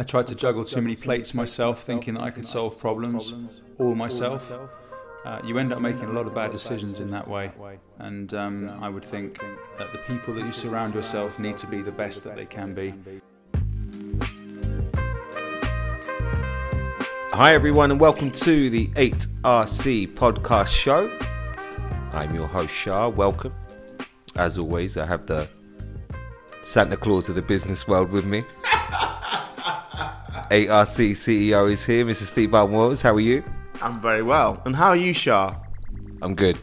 I tried to juggle too many plates myself, thinking that I could solve problems all myself. Uh, you end up making a lot of bad decisions in that way, and um, I would think that the people that you surround yourself need to be the best that they can be. Hi, everyone, and welcome to the 8RC podcast show. I'm your host, Shah. Welcome. As always, I have the Santa Claus of the business world with me. 8RC CEO is here, Mr. Steve Wells. How are you? I'm very well. And how are you, Shah? I'm good.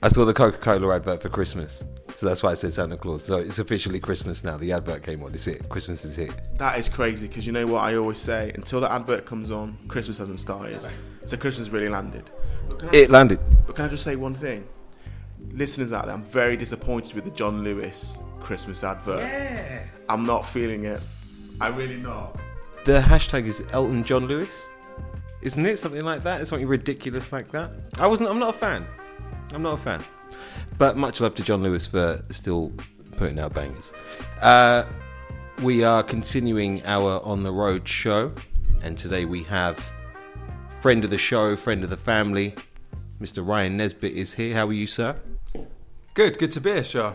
I saw the Coca Cola advert for Christmas. So that's why I said Santa Claus. So it's officially Christmas now. The advert came on. It's it. Christmas is here. That is crazy because you know what I always say? Until the advert comes on, Christmas hasn't started. So Christmas really landed. It landed. But can I just say one thing? Listeners out there, I'm very disappointed with the John Lewis Christmas advert. Yeah. I'm not feeling it. I really not. The hashtag is Elton John Lewis. Isn't it something like that? It's something ridiculous like that. I wasn't. I'm not a fan. I'm not a fan. But much love to John Lewis for still putting out bangers. Uh, we are continuing our on the road show, and today we have friend of the show, friend of the family, Mr. Ryan Nesbitt is here. How are you, sir? Good, good to be here, Shah.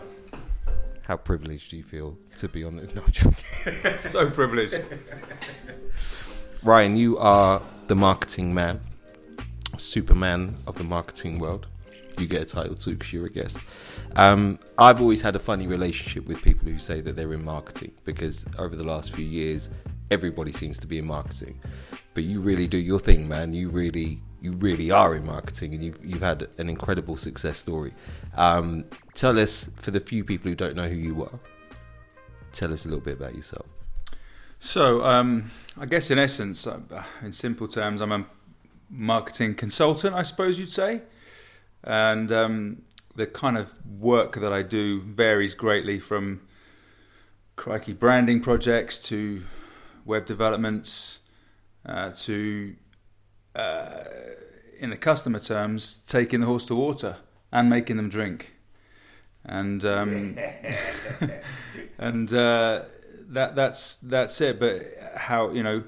How privileged do you feel to be on the? No, joking. so privileged. Ryan, you are the marketing man, Superman of the marketing world. You get a title too because you're a guest. Um, I've always had a funny relationship with people who say that they're in marketing because over the last few years, everybody seems to be in marketing. But you really do your thing, man. You really, you really are in marketing, and you've you've had an incredible success story. Um, tell us, for the few people who don't know who you are, tell us a little bit about yourself. So, um, I guess in essence, uh, in simple terms, I'm a marketing consultant, I suppose you'd say. And um, the kind of work that I do varies greatly from crikey branding projects to web developments uh, to, uh, in the customer terms, taking the horse to water and making them drink. And um, and uh, that that's that's it. But how you know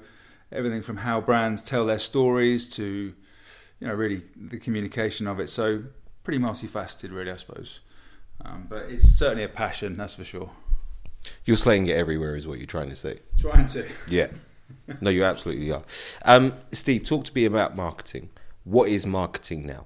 everything from how brands tell their stories to you know really the communication of it. So pretty multifaceted, really, I suppose. Um, but it's certainly a passion, that's for sure. You're slaying it everywhere, is what you're trying to say. Trying to. Yeah. No, you absolutely are. Um, Steve, talk to me about marketing. What is marketing now?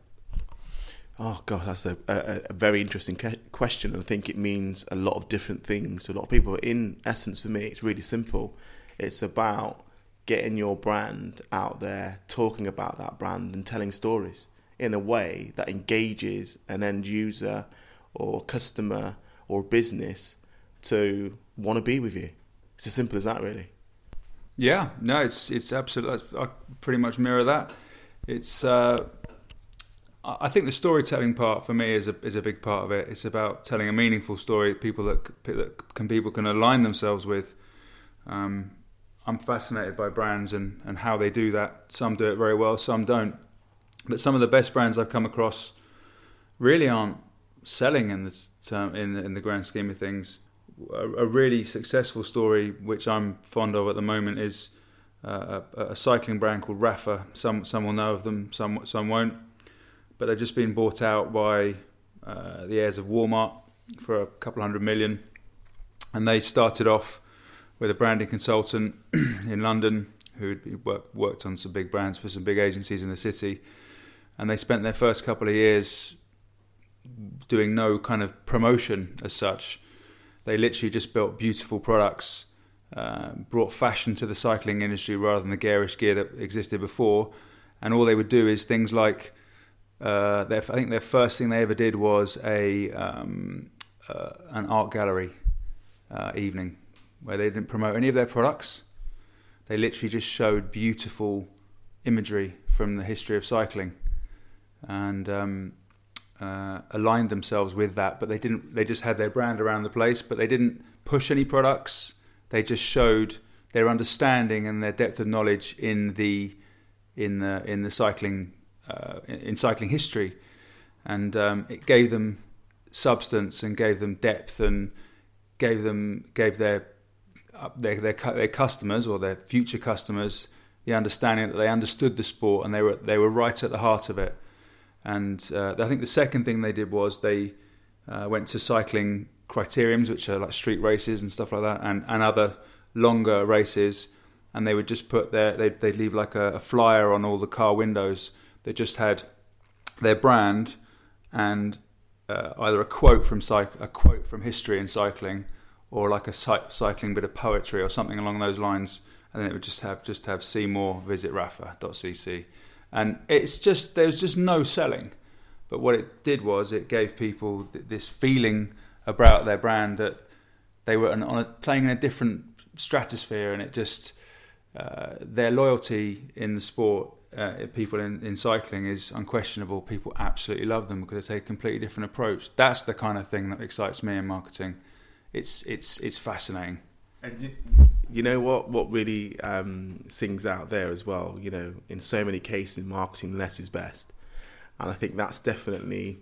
Oh god, that's a, a, a very interesting ke- question. I think it means a lot of different things to a lot of people. In essence, for me, it's really simple. It's about getting your brand out there, talking about that brand, and telling stories in a way that engages an end user or customer or business to want to be with you. It's as simple as that, really. Yeah, no, it's it's absolutely. I pretty much mirror that. It's. Uh, I think the storytelling part for me is a is a big part of it. It's about telling a meaningful story, people that, that can people can align themselves with. Um, I'm fascinated by brands and, and how they do that. Some do it very well, some don't. But some of the best brands I've come across really aren't selling in the term, in in the grand scheme of things. A, a really successful story, which I'm fond of at the moment, is uh, a, a, cycling brand called Rapha. Some some will know of them, some some won't but they've just been bought out by uh, the heirs of Walmart for a couple hundred million. And they started off with a branding consultant in London who worked, worked on some big brands for some big agencies in the city. And they spent their first couple of years doing no kind of promotion as such. They literally just built beautiful products, uh, brought fashion to the cycling industry rather than the garish gear that existed before. And all they would do is things like uh, their, I think their first thing they ever did was a um, uh, an art gallery uh, evening where they didn't promote any of their products. They literally just showed beautiful imagery from the history of cycling and um, uh, aligned themselves with that. But they didn't. They just had their brand around the place, but they didn't push any products. They just showed their understanding and their depth of knowledge in the in the in the cycling uh, in cycling history, and um, it gave them substance and gave them depth and gave them gave their their, their their customers or their future customers the understanding that they understood the sport and they were they were right at the heart of it. And uh, I think the second thing they did was they uh, went to cycling criteriums, which are like street races and stuff like that, and, and other longer races. And they would just put their they'd, they'd leave like a, a flyer on all the car windows. That just had their brand and uh, either a quote from cyc- a quote from history in cycling or like a cy- cycling bit of poetry or something along those lines. And then it would just have just have see visit rapha.cc and it's just there's just no selling. But what it did was it gave people this feeling about their brand that they were on a, playing in a different stratosphere and it just uh, their loyalty in the sport uh, people in, in cycling is unquestionable. People absolutely love them because they take a completely different approach. That's the kind of thing that excites me in marketing. It's it's it's fascinating. And you know what? What really um, sings out there as well. You know, in so many cases in marketing, less is best, and I think that's definitely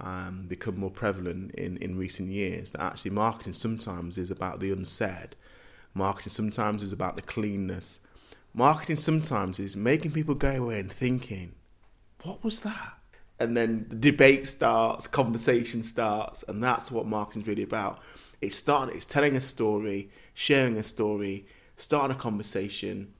um, become more prevalent in in recent years. That actually, marketing sometimes is about the unsaid. Marketing sometimes is about the cleanness. Marketing sometimes is making people go away and thinking, "What was that?" And then the debate starts, conversation starts, and that's what marketing's really about. It's starting. It's telling a story sharing a story, starting a conversation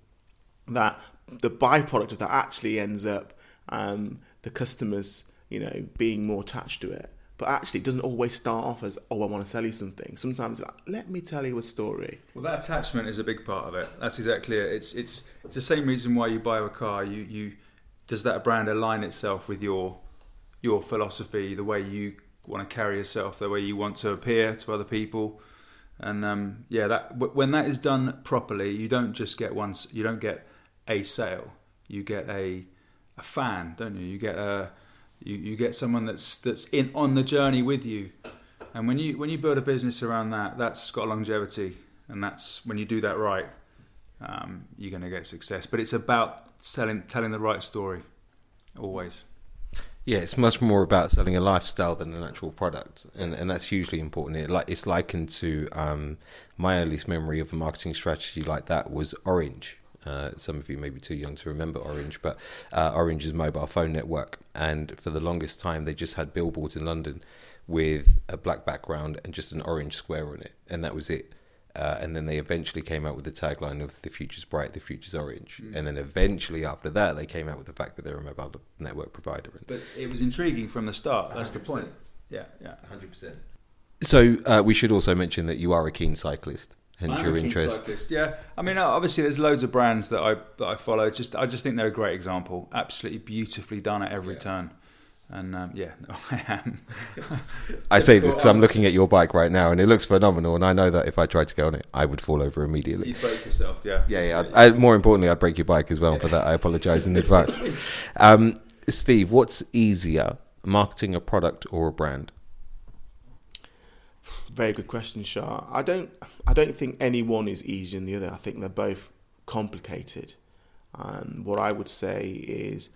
that the byproduct of that actually ends up um, the customers, you know, being more attached to it. But actually, it doesn't always start off as, oh, I want to sell you something. Sometimes, like, let me tell you a story. Well, that attachment is a big part of it. That's exactly it. It's it's it's the same reason why you buy a car. You you does that brand align itself with your your philosophy, the way you want to carry yourself, the way you want to appear to other people. And um, yeah, that when that is done properly, you don't just get one. You don't get a sale. You get a a fan, don't you? You get a you, you get someone that's that's in on the journey with you. And when you when you build a business around that, that's got longevity, and that's when you do that right, um, you're going to get success. But it's about selling telling the right story, always. Yeah, it's much more about selling a lifestyle than an actual product, and and that's hugely important. It like it's likened to um, my earliest memory of a marketing strategy like that was Orange. Uh, some of you may be too young to remember Orange, but uh, Orange's mobile phone network, and for the longest time they just had billboards in London with a black background and just an orange square on it, and that was it. Uh, and then they eventually came out with the tagline of "The future's bright, the future's orange." Mm. And then eventually, after that, they came out with the fact that they're a mobile network provider. But it was intriguing from the start. That's 100%. the point. Yeah, yeah, hundred percent. So uh, we should also mention that you are a keen cyclist. Hence your interest. Cyclist, yeah, I mean, obviously, there's loads of brands that I that I follow. Just I just think they're a great example. Absolutely beautifully done at every yeah. turn. And um, yeah, no, I am. I say this because I'm looking at your bike right now, and it looks phenomenal. And I know that if I tried to go on it, I would fall over immediately. You break yourself, yeah. Yeah, yeah. yeah. I, more importantly, I'd break your bike as well. And for that, I apologise in advance. Um, Steve, what's easier, marketing a product or a brand? Very good question, Shah. I don't, I don't think any one is easier than the other. I think they're both complicated. And what I would say is,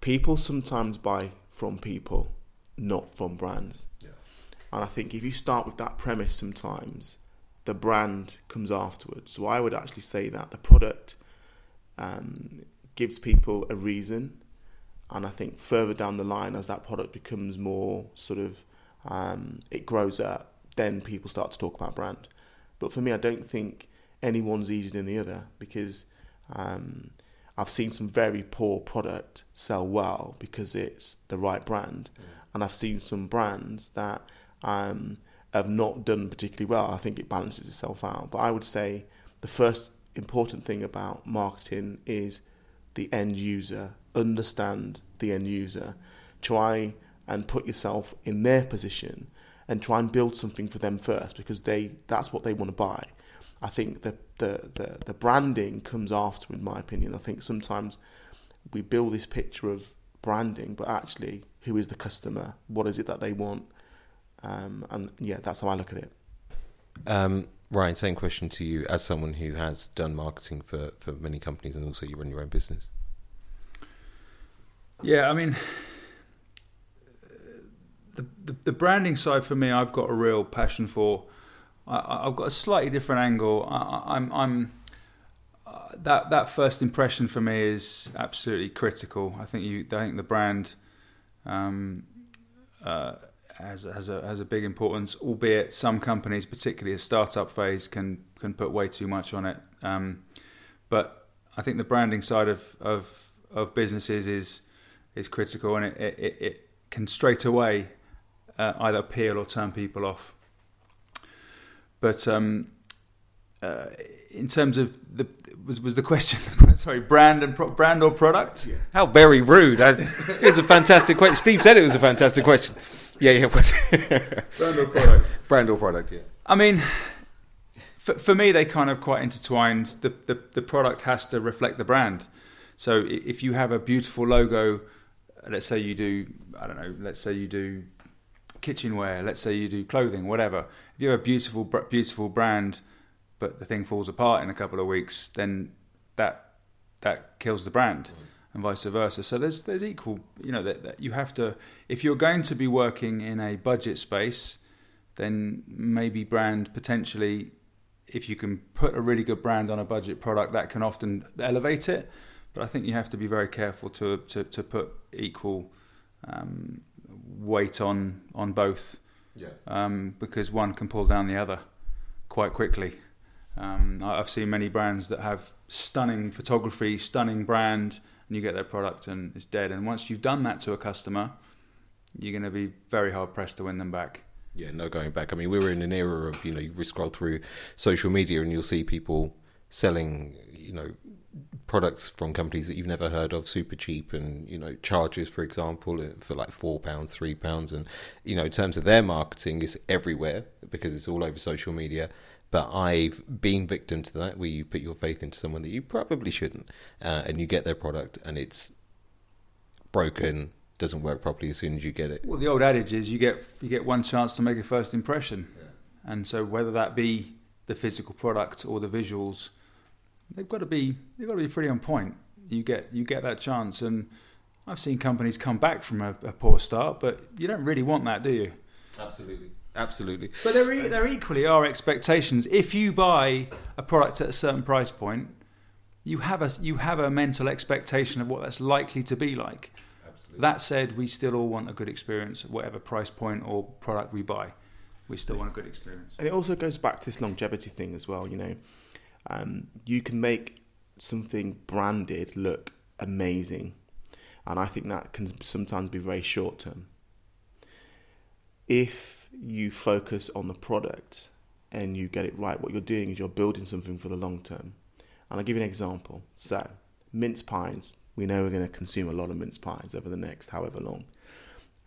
people sometimes buy from people, not from brands. Yeah. And I think if you start with that premise sometimes, the brand comes afterwards. So I would actually say that the product um, gives people a reason. And I think further down the line, as that product becomes more sort of, um, it grows up, then people start to talk about brand. But for me, I don't think anyone's easier than the other because um, I've seen some very poor product sell well because it's the right brand, mm. and I've seen some brands that um, have not done particularly well. I think it balances itself out. But I would say the first important thing about marketing is the end user. Understand the end user. Try and put yourself in their position and try and build something for them first because they that's what they want to buy. I think the, the, the, the branding comes after, in my opinion. I think sometimes we build this picture of branding, but actually, who is the customer? What is it that they want? Um, and yeah, that's how I look at it. Um, Ryan, same question to you as someone who has done marketing for, for many companies and also you run your own business. Yeah, I mean, the, the, the branding side for me, I've got a real passion for I, I've got a slightly different angle. I, I- I'm, I'm uh, that that first impression for me is absolutely critical. I think you, I think the brand um, uh, has has a has a big importance. Albeit some companies, particularly a startup phase, can can put way too much on it. Um, but I think the branding side of of, of businesses is is critical, and it it, it, it can straight away uh, either appeal or turn people off. But um, uh, in terms of the was was the question sorry brand and pro, brand or product? How very rude! I, it was a fantastic question. Steve said it was a fantastic question. Yeah, yeah. was. Brand or product? Brand or product? Yeah. I mean, for, for me, they kind of quite intertwined. The, the the product has to reflect the brand. So if you have a beautiful logo, let's say you do, I don't know, let's say you do kitchenware, let's say you do clothing, whatever. If you have a beautiful beautiful brand, but the thing falls apart in a couple of weeks, then that that kills the brand. And vice versa. So there's there's equal, you know, that, that you have to. If you're going to be working in a budget space, then maybe brand potentially if you can put a really good brand on a budget product that can often elevate it but i think you have to be very careful to to, to put equal um, weight on on both Yeah. um, because one can pull down the other quite quickly um, I've seen many brands that have stunning photography, stunning brand, and you get their product and it's dead. And once you've done that to a customer, you're going to be very hard pressed to win them back. Yeah, no going back. I mean, we were in an era of, you know, you scroll through social media and you'll see people selling, you know, products from companies that you've never heard of, super cheap, and you know, charges, for example, for like four pounds, three pounds, and you know, in terms of their marketing, is everywhere because it's all over social media. But I've been victim to that, where you put your faith into someone that you probably shouldn't, uh, and you get their product and it's broken, doesn't work properly as soon as you get it. Well, the old adage is you get you get one chance to make a first impression, and so whether that be the physical product or the visuals, they've got to be they've got to be pretty on point. You get you get that chance, and I've seen companies come back from a, a poor start, but you don't really want that, do you? Absolutely, absolutely. But there, e- there equally are expectations. If you buy a product at a certain price point, you have a you have a mental expectation of what that's likely to be like. That said, we still all want a good experience, at whatever price point or product we buy. We still want a good experience. And it also goes back to this longevity thing as well. You know, um, you can make something branded look amazing, and I think that can sometimes be very short term. If you focus on the product and you get it right, what you're doing is you're building something for the long term. And I'll give you an example. So, mince pies. We know we're going to consume a lot of mince pies over the next however long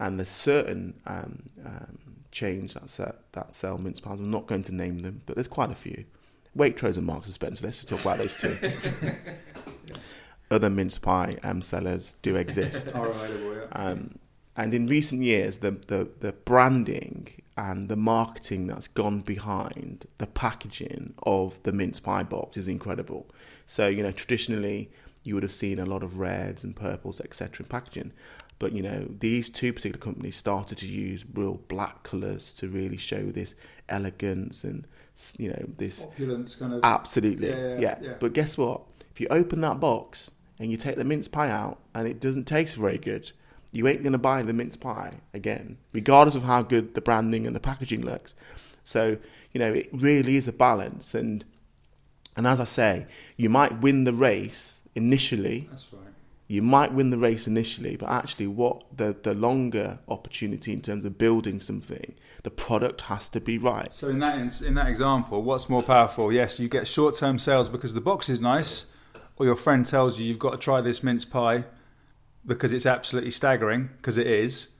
and there's certain um, um, chains that that sell mince pies. I'm not going to name them, but there's quite a few. Waitrose and Marks and Spencer. Let's just talk about those two. Other mince pie um, sellers do exist. Um, and in recent years, the, the, the branding and the marketing that's gone behind the packaging of the mince pie box is incredible. So, you know, traditionally, you would have seen a lot of reds and purples, etc., in packaging. But, you know, these two particular companies started to use real black colours to really show this elegance and, you know, this Opulence kind of. Absolutely, Yeah, yeah, yeah, yeah. But guess what? If you open that box and you take the mince pie out and it doesn't taste very good, you ain't gonna buy the mince pie again, regardless of how good the branding and the packaging looks. So you know, it really is a balance, and and as I say, you might win the race initially. That's right. You might win the race initially, but actually, what the the longer opportunity in terms of building something, the product has to be right. So in that ins- in that example, what's more powerful? Yes, you get short term sales because the box is nice, or your friend tells you you've got to try this mince pie because it's absolutely staggering because it is,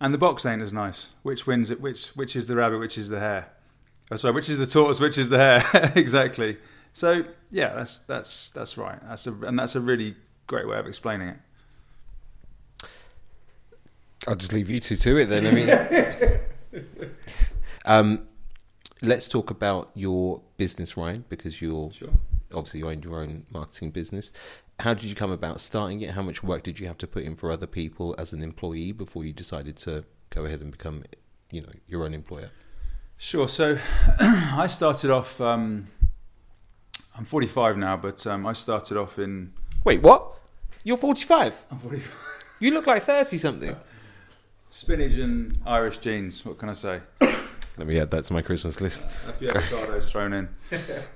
and the box ain't as nice. Which wins it? Which which is the rabbit? Which is the hare? Oh, sorry, which is the tortoise? Which is the hare? exactly. So yeah, that's that's that's right. That's a and that's a really great way of explaining it. I'll just leave you two to it then. I mean, um, let's talk about your business, Ryan, because you're Sure. obviously you own your own marketing business. How did you come about starting it? How much work did you have to put in for other people as an employee before you decided to go ahead and become, you know, your own employer? Sure. So I started off. Um, I'm 45 now, but um, I started off in. Wait, what? You're 45. I'm 45. You look like 30 something. Spinach and Irish genes. What can I say? Let me add that to my Christmas list. A few avocados thrown in.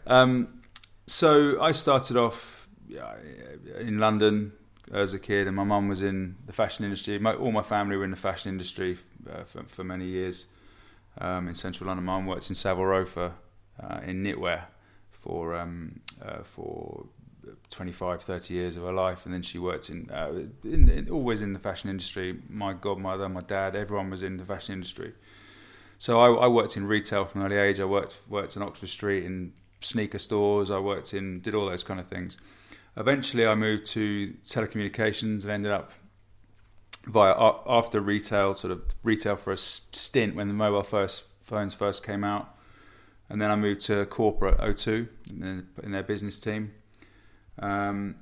Um, so I started off in London as a kid, and my mum was in the fashion industry. My, all my family were in the fashion industry uh, for, for many years um, in central London. My mum worked in Savile Row for, uh, in knitwear for um, uh, for 25, 30 years of her life, and then she worked in, uh, in, in always in the fashion industry. My godmother, my dad, everyone was in the fashion industry. So I, I worked in retail from an early age. I worked worked in Oxford Street in sneaker stores. I worked in did all those kind of things. Eventually, I moved to telecommunications and ended up via after retail, sort of retail for a stint when the mobile first phones first came out, and then I moved to corporate O2 in, in their business team. Um,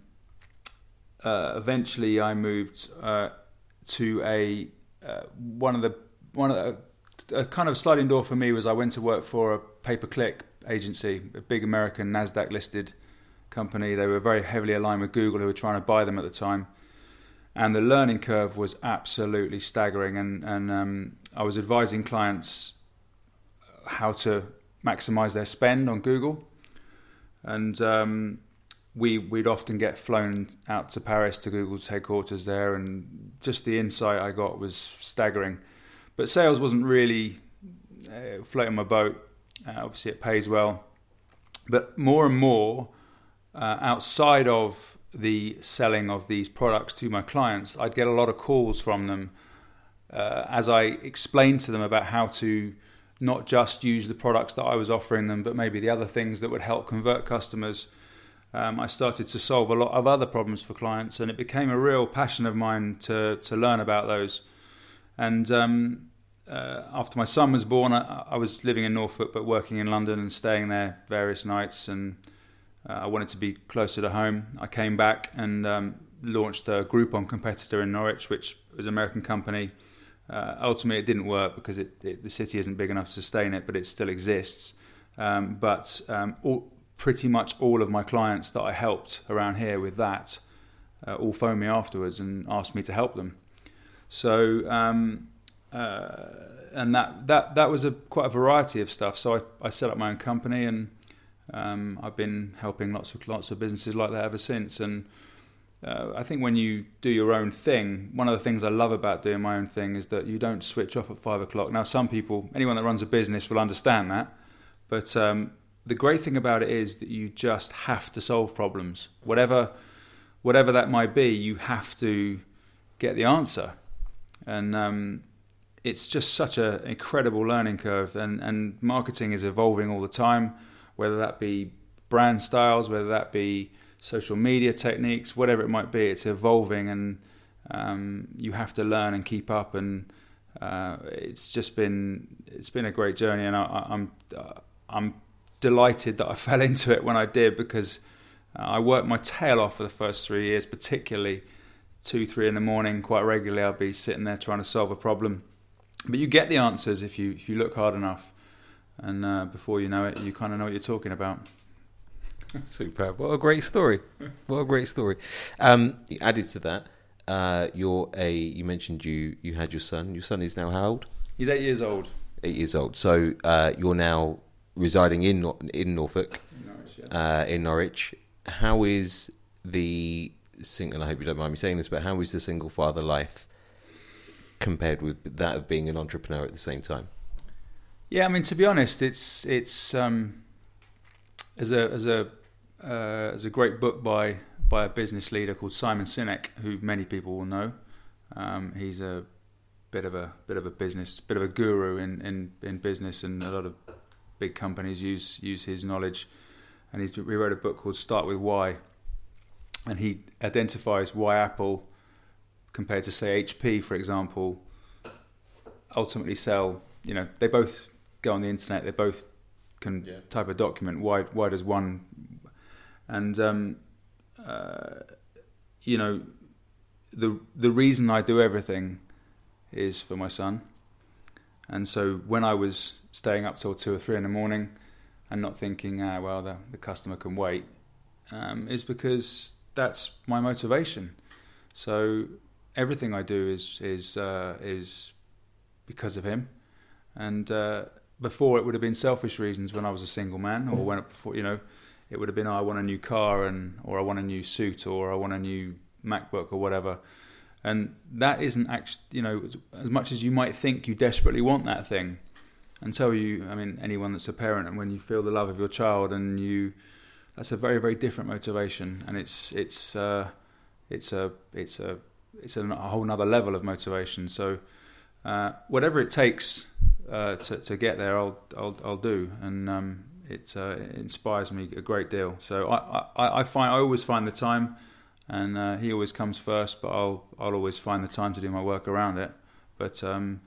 uh, eventually, I moved uh, to a uh, one of the one of the, a kind of sliding door for me was I went to work for a pay per click agency, a big American Nasdaq listed company. They were very heavily aligned with Google, who were trying to buy them at the time. And the learning curve was absolutely staggering. And, and um, I was advising clients how to maximize their spend on Google. And um, we, we'd often get flown out to Paris to Google's headquarters there. And just the insight I got was staggering. But sales wasn't really uh, floating my boat. Uh, obviously, it pays well. But more and more, uh, outside of the selling of these products to my clients, I'd get a lot of calls from them uh, as I explained to them about how to not just use the products that I was offering them, but maybe the other things that would help convert customers. Um, I started to solve a lot of other problems for clients, and it became a real passion of mine to to learn about those. And um, uh, after my son was born, I, I, was living in Norfolk but working in London and staying there various nights. And uh, I wanted to be closer to home. I came back and um, launched a Groupon competitor in Norwich, which was an American company. Uh, ultimately, it didn't work because it, it, the city isn't big enough to sustain it, but it still exists. Um, but um, all, pretty much all of my clients that I helped around here with that uh, all phoned me afterwards and asked me to help them. So um, uh, and that, that that was a quite a variety of stuff. So I, I set up my own company, and um, I've been helping lots of lots of businesses like that ever since. And uh, I think when you do your own thing, one of the things I love about doing my own thing is that you don't switch off at five o'clock. Now, some people, anyone that runs a business, will understand that, but um, the great thing about it is that you just have to solve problems, whatever whatever that might be. You have to get the answer, and um, it's just such an incredible learning curve, and, and marketing is evolving all the time, whether that be brand styles, whether that be social media techniques, whatever it might be, it's evolving, and um, you have to learn and keep up. And uh, it's just been it's been a great journey, and I, I'm I'm delighted that I fell into it when I did because I worked my tail off for the first three years, particularly two, three in the morning, quite regularly. I'd be sitting there trying to solve a problem but you get the answers if you if you look hard enough, and uh, before you know it, you kind of know what you're talking about. Superb! What a great story! What a great story! Um, added to that, uh, you're a. You mentioned you you had your son. Your son is now how old? He's eight years old. Eight years old. So uh, you're now residing in in Norfolk, Norwich, yeah. Uh, in Norwich. How is the single? I hope you don't mind me saying this, but how is the single father life compared with that of being an entrepreneur at the same time? Yeah, I mean to be honest, it's it's um, as a as a uh, as a great book by by a business leader called Simon Sinek, who many people will know. Um, he's a bit of a bit of a business, bit of a guru in, in, in business, and a lot of big companies use use his knowledge. And he's, he wrote a book called Start with Why, and he identifies why Apple compared to say HP, for example, ultimately sell. You know, they both go on the internet. They both can yeah. type a document. Why? Why does one? And um, uh, you know, the the reason I do everything is for my son. And so when I was staying up till two or three in the morning and not thinking, ah, well, the, the customer can wait, um, is because that's my motivation. So everything I do is is uh, is because of him. And uh, before it would have been selfish reasons when I was a single man, or when before you know, it would have been oh, I want a new car and or I want a new suit or I want a new MacBook or whatever. And that isn't actually you know as much as you might think you desperately want that thing. Until you, I mean, anyone that's a parent, and when you feel the love of your child, and you, that's a very, very different motivation, and it's it's uh, it's a it's a it's a, whole other level of motivation. So uh, whatever it takes uh, to to get there, I'll I'll I'll do, and um, it, uh, it, inspires me a great deal. So I, I, I find I always find the time, and uh, he always comes first, but I'll I'll always find the time to do my work around it. But um,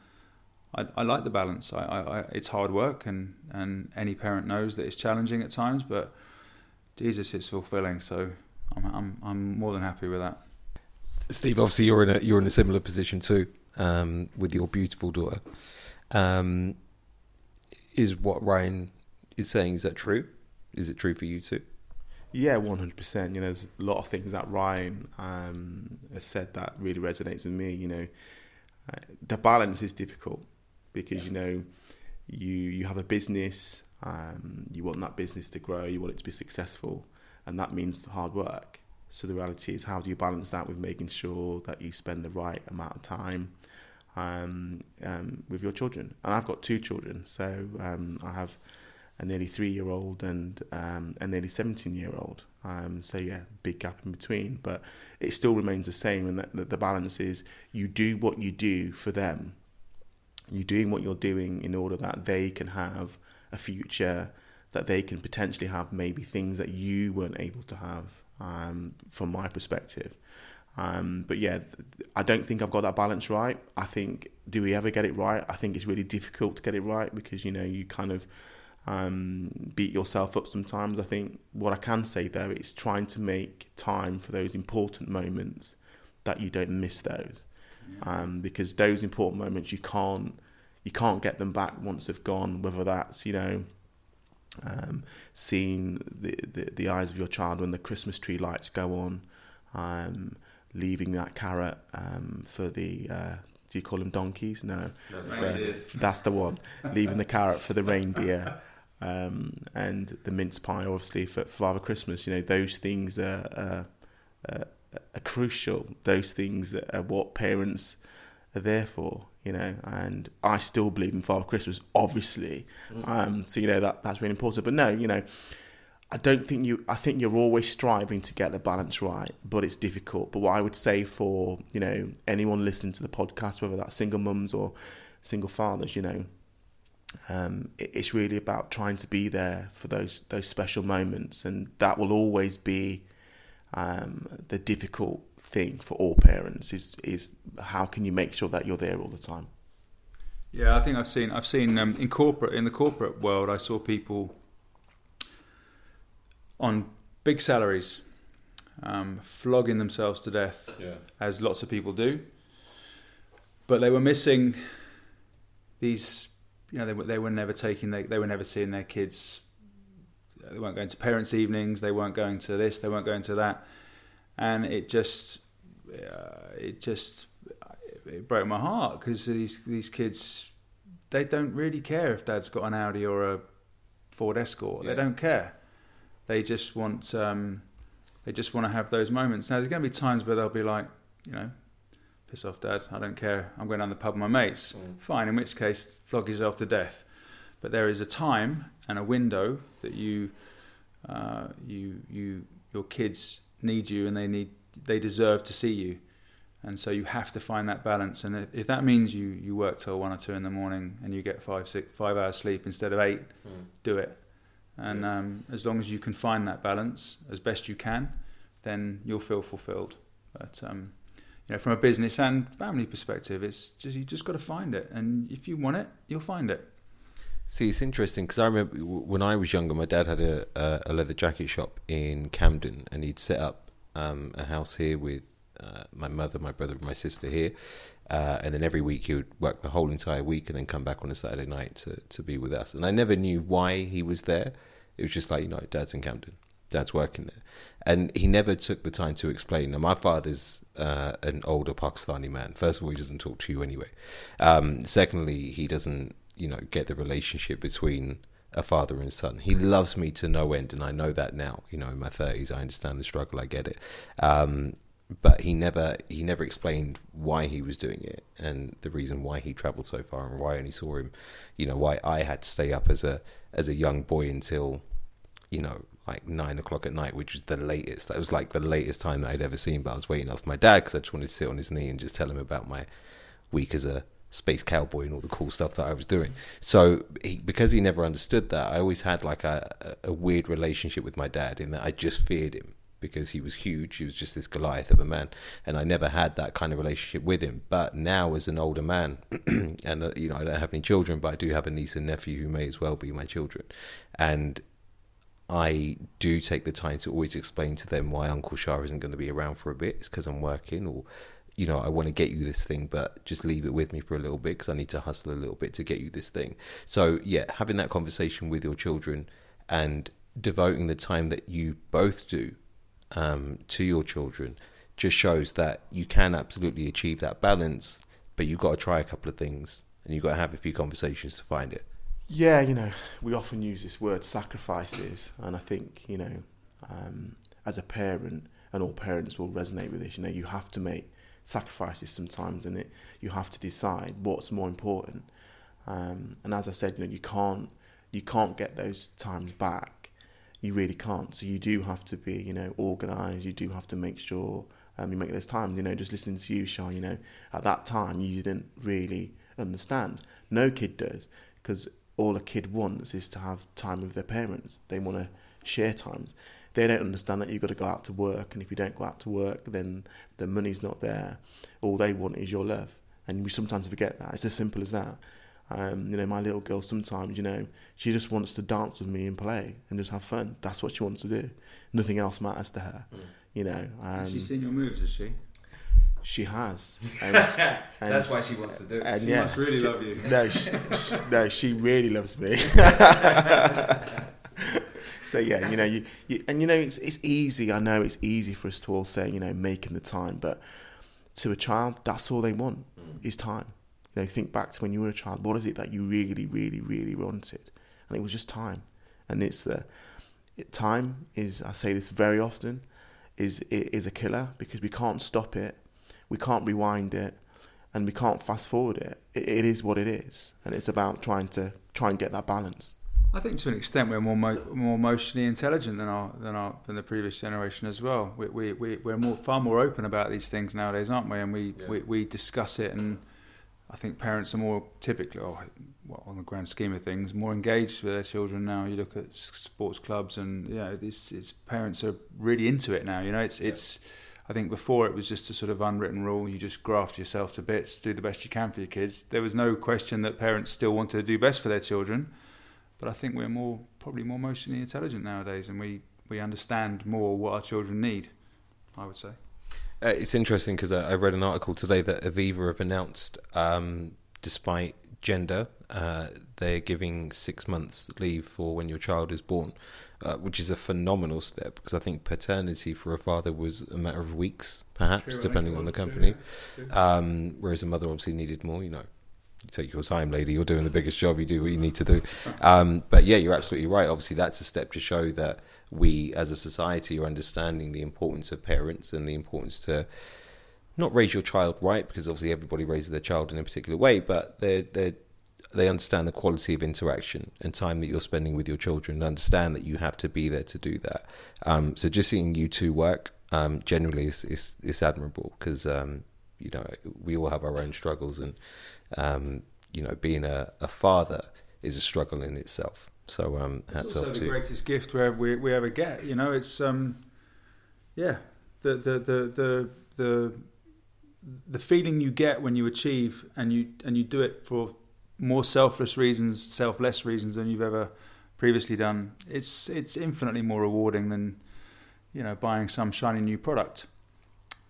I, I, like the balance. I, I, it's hard work, and, and any parent knows that it's challenging at times. But Jesus, it's fulfilling. So I'm I'm I'm more than happy with that. Steve, obviously you're in a you're in a similar position too um, with your beautiful daughter. Um, is what Ryan is saying is that true? Is it true for you too? Yeah, one hundred percent. You know, there's a lot of things that Ryan um, has said that really resonates with me. You know, uh, the balance is difficult because you know you you have a business, um, you want that business to grow, you want it to be successful, and that means hard work. So the reality is, how do you balance that with making sure that you spend the right amount of time um, um, with your children? And I've got two children, so um, I have a nearly three-year-old and um, a nearly seventeen-year-old. Um, so yeah, big gap in between, but it still remains the same. And that, that the balance is, you do what you do for them. You're doing what you're doing in order that they can have a future, that they can potentially have maybe things that you weren't able to have um, from my perspective. Um, but yeah, I don't think I've got that balance right. I think, do we ever get it right? I think it's really difficult to get it right because, you know, you kind of um, beat yourself up sometimes. I think what I can say though is trying to make time for those important moments that you don't miss those. Um, because those important moments you can't you can't get them back once they've gone. Whether that's you know um, seeing the, the, the eyes of your child when the Christmas tree lights go on, um, leaving that carrot um, for the. Uh, do you call them donkeys? No, no that's the one. leaving the carrot for the reindeer, um, and the mince pie, obviously for, for Father Christmas. You know those things are, are, are crucial. Those things are what parents are there for you know, and I still believe in Father Christmas, obviously. Mm. Um, so you know that that's really important. But no, you know, I don't think you. I think you're always striving to get the balance right, but it's difficult. But what I would say for you know anyone listening to the podcast, whether that's single mums or single fathers, you know, um, it's really about trying to be there for those those special moments, and that will always be um, the difficult thing for all parents is is how can you make sure that you're there all the time. Yeah, I think I've seen I've seen um, in corporate in the corporate world I saw people on big salaries um, flogging themselves to death, yeah. as lots of people do. But they were missing these. You know, they were, they were never taking. They, they were never seeing their kids. They weren't going to parents' evenings. They weren't going to this. They weren't going to that. And it just uh, it just it broke my heart because these these kids they don't really care if dad's got an Audi or a Ford Escort. Yeah. They don't care. They just want um, they just want to have those moments. Now there's going to be times where they'll be like, you know, piss off, dad. I don't care. I'm going down the pub with my mates. Mm. Fine. In which case, flog yourself to death. But there is a time and a window that you uh, you you your kids need you and they need they deserve to see you. And so you have to find that balance. And if that means you, you work till one or two in the morning and you get five six five hours sleep instead of eight, mm. do it. And um, as long as you can find that balance as best you can, then you'll feel fulfilled. But um, you know, from a business and family perspective, it's just you just got to find it. And if you want it, you'll find it. See, it's interesting because I remember when I was younger, my dad had a, a leather jacket shop in Camden, and he'd set up um, a house here with uh, my mother, my brother, and my sister here. Uh, and then every week he would work the whole entire week and then come back on a Saturday night to, to be with us. And I never knew why he was there. It was just like, you know, dad's in Camden, dad's working there. And he never took the time to explain. Now, my father's uh, an older Pakistani man. First of all, he doesn't talk to you anyway. Um, secondly, he doesn't, you know, get the relationship between a father and son. He loves me to no end, and I know that now. You know, in my thirties, I understand the struggle. I get it. Um, but he never he never explained why he was doing it and the reason why he travelled so far and why I only saw him, you know, why I had to stay up as a as a young boy until, you know, like nine o'clock at night, which was the latest. That was like the latest time that I'd ever seen. But I was waiting off my dad because I just wanted to sit on his knee and just tell him about my week as a space cowboy and all the cool stuff that I was doing. So he, because he never understood that, I always had like a, a weird relationship with my dad in that I just feared him because he was huge. He was just this Goliath of a man, and I never had that kind of relationship with him. But now, as an older man, and uh, you know, I don't have any children, but I do have a niece and nephew who may as well be my children, and I do take the time to always explain to them why Uncle Shah isn't going to be around for a bit. It's because I'm working, or you know, I want to get you this thing, but just leave it with me for a little bit because I need to hustle a little bit to get you this thing. So yeah, having that conversation with your children and devoting the time that you both do um, to your children just shows that you can absolutely achieve that balance, but you've got to try a couple of things and you've got to have a few conversations to find it. Yeah, you know, we often use this word sacrifices, and I think, you know, um, as a parent, and all parents will resonate with this, you know, you have to make sacrifices sometimes and it you have to decide what's more important um, and as I said you know you can't you can't get those times back you really can't. So you do have to be, you know, organised. You do have to make sure um, you make those times. You know, just listening to you, Shah, you know, at that time you didn't really understand. No kid does, because all a kid wants is to have time with their parents. They want to share times. They don't understand that you've got to go out to work, and if you don't go out to work, then the money's not there. All they want is your love, and we sometimes forget that. It's as simple as that. Um, you know, my little girl sometimes, you know, she just wants to dance with me and play and just have fun. That's what she wants to do. Nothing else matters to her. Mm. You know. Um, has she seen your moves? Has she? She has. And, and, That's why she wants to do it. And she yeah, must really she, love you. No, she, no, she really loves me. so yeah, you know, you, you, and you know, it's it's easy. I know it's easy for us to all say, you know, making the time, but to a child, that's all they want mm. is time. You know, think back to when you were a child. What is it that you really, really, really wanted? And it was just time. And it's the it, time is. I say this very often. Is is a killer because we can't stop it, we can't rewind it, and we can't fast forward it. it. It is what it is, and it's about trying to try and get that balance. I think to an extent we're more mo- more emotionally intelligent than our than our than the previous generation as well. We we, we we're more far more open about these things nowadays, aren't we? And we, yeah. we, we discuss it and I think parents are more typically, oh, well, on the grand scheme of things, more engaged with their children now. You look at sports clubs, and yeah, it's, it's parents are really into it now. You know, it's yeah. it's. I think before it was just a sort of unwritten rule. You just graft yourself to bits, do the best you can for your kids. There was no question that parents still wanted to do best for their children, but I think we're more probably more emotionally intelligent nowadays, and we we understand more what our children need. I would say. Uh, it's interesting because I, I, read an article today that Aviva have announced, um, despite gender, uh, they're giving six months leave for when your child is born, uh, which is a phenomenal step because I think paternity for a father was a matter of weeks, perhaps, True, depending on the company. Um, whereas a mother obviously needed more, you know. You take your time, lady. You're doing the biggest job. You do what you need to do. Um, but yeah, you're absolutely right. Obviously, that's a step to show that we as a society are understanding the importance of parents and the importance to not raise your child right because obviously everybody raises their child in a particular way, but they they they understand the quality of interaction and time that you're spending with your children and understand that you have to be there to do that. Um, so just seeing you two work um, generally is, is, is admirable because um, you know we all have our own struggles and um, you know being a, a father is a struggle in itself. So um, hats it's also off the to greatest gift we, we, we ever get. You know, it's um, yeah, the the the the the the feeling you get when you achieve and you and you do it for more selfless reasons, selfless reasons than you've ever previously done. It's it's infinitely more rewarding than you know buying some shiny new product.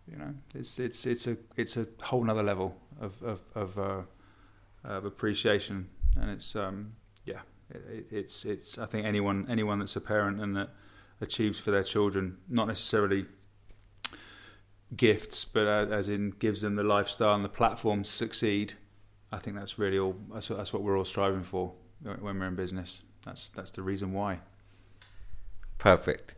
You know, it's it's it's a it's a whole nother level of of of, uh, of appreciation, and it's um, yeah, it, it's it's. I think anyone anyone that's a parent and that achieves for their children, not necessarily gifts, but uh, as in gives them the lifestyle and the platform to succeed. I think that's really all. That's what, that's what we're all striving for when we're in business. That's that's the reason why. Perfect.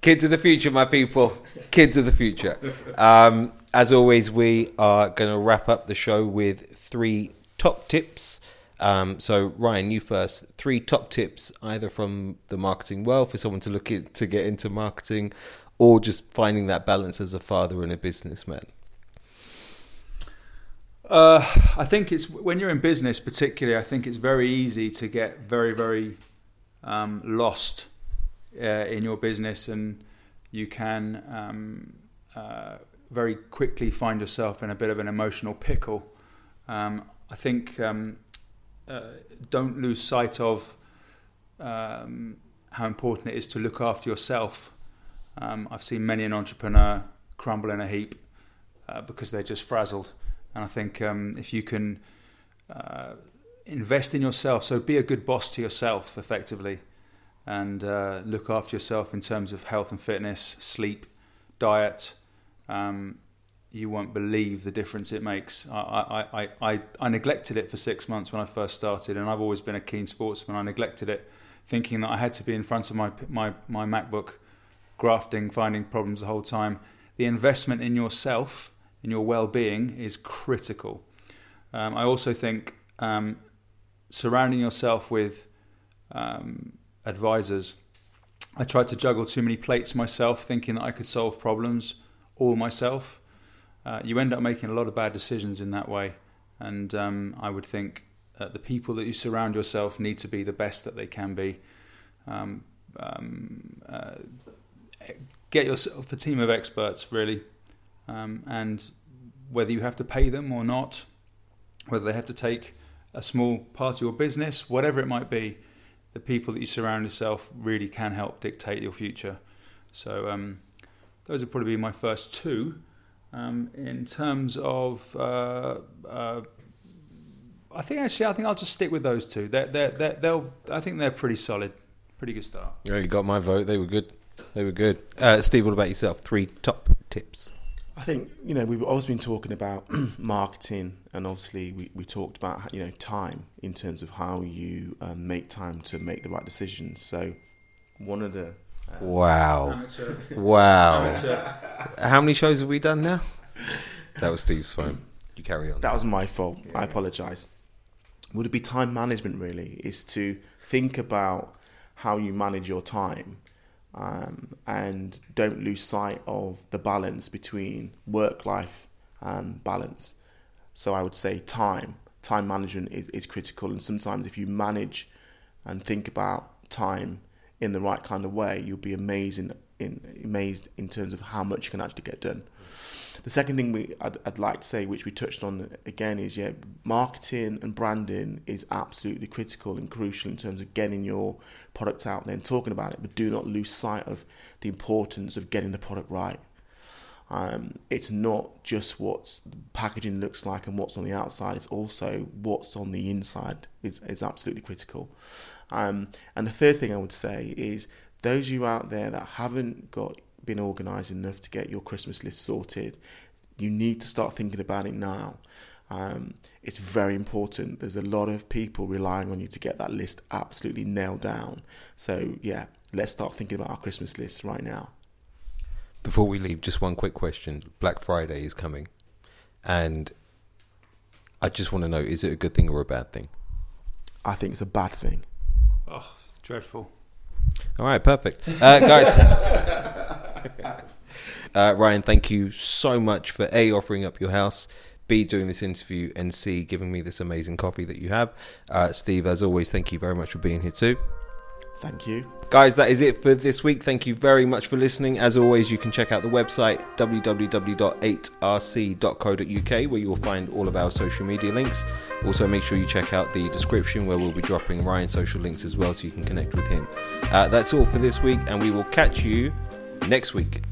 Kids of the future, my people. Kids of the future. Um, as always, we are going to wrap up the show with three top tips. Um, so, Ryan, you first. Three top tips, either from the marketing world for someone to look at to get into marketing, or just finding that balance as a father and a businessman. Uh, I think it's when you're in business, particularly. I think it's very easy to get very, very um, lost uh, in your business, and you can um, uh, very quickly find yourself in a bit of an emotional pickle. Um, I think um, uh, don't lose sight of um, how important it is to look after yourself. Um, I've seen many an entrepreneur crumble in a heap uh, because they're just frazzled, and I think um, if you can uh, invest in yourself, so be a good boss to yourself, effectively and uh, look after yourself in terms of health and fitness, sleep, diet, um, you won't believe the difference it makes. I, I, I, I, neglected it for six months when I first started, and I've always been a keen sportsman. I neglected it, thinking that I had to be in front of my, my, my MacBook, grafting, finding problems the whole time. The investment in yourself, in your well being, is critical. Um, I also think um, surrounding yourself with um, advisors. I tried to juggle too many plates myself, thinking that I could solve problems all myself. Uh, you end up making a lot of bad decisions in that way. And um, I would think the people that you surround yourself need to be the best that they can be. Um, um, uh, get yourself a team of experts, really. Um, and whether you have to pay them or not, whether they have to take a small part of your business, whatever it might be, the people that you surround yourself really can help dictate your future. So um, those would probably be my first two. Um, in terms of, uh, uh, I think actually, I think I'll just stick with those two. They're, they're, they're, they'll, I think they're pretty solid, pretty good start. Yeah, you got my vote. They were good. They were good. Uh, Steve, what about yourself? Three top tips. I think you know we've always been talking about marketing, and obviously we, we talked about you know time in terms of how you um, make time to make the right decisions. So one of the uh, wow, wow, how many shows have we done now? That was Steve's phone. You carry on. That was my fault. Yeah. I apologise. Would it be time management? Really, is to think about how you manage your time um, and don't lose sight of the balance between work life and balance. So I would say time, time management is, is critical. And sometimes if you manage and think about time in the right kind of way, you'll be amazing in, amazed in terms of how much you can actually get done. The second thing we I'd, I'd, like to say, which we touched on again, is yeah, marketing and branding is absolutely critical and crucial in terms of getting your product out there and talking about it. But do not lose sight of the importance of getting the product right. Um, it's not just what packaging looks like and what's on the outside; it's also what's on the inside. is is absolutely critical. Um, and the third thing I would say is those of you out there that haven't got been organised enough to get your Christmas list sorted, you need to start thinking about it now. Um, it's very important. There's a lot of people relying on you to get that list absolutely nailed down. So, yeah, let's start thinking about our Christmas list right now. Before we leave, just one quick question. Black Friday is coming. And I just want to know is it a good thing or a bad thing? I think it's a bad thing. Oh, dreadful. All right, perfect. Uh, guys. uh, Ryan, thank you so much for A, offering up your house, B, doing this interview, and C, giving me this amazing coffee that you have. Uh, Steve, as always, thank you very much for being here too. Thank you. Guys, that is it for this week. Thank you very much for listening. As always, you can check out the website www.8rc.co.uk where you will find all of our social media links. Also, make sure you check out the description where we'll be dropping Ryan's social links as well so you can connect with him. Uh, that's all for this week, and we will catch you next week.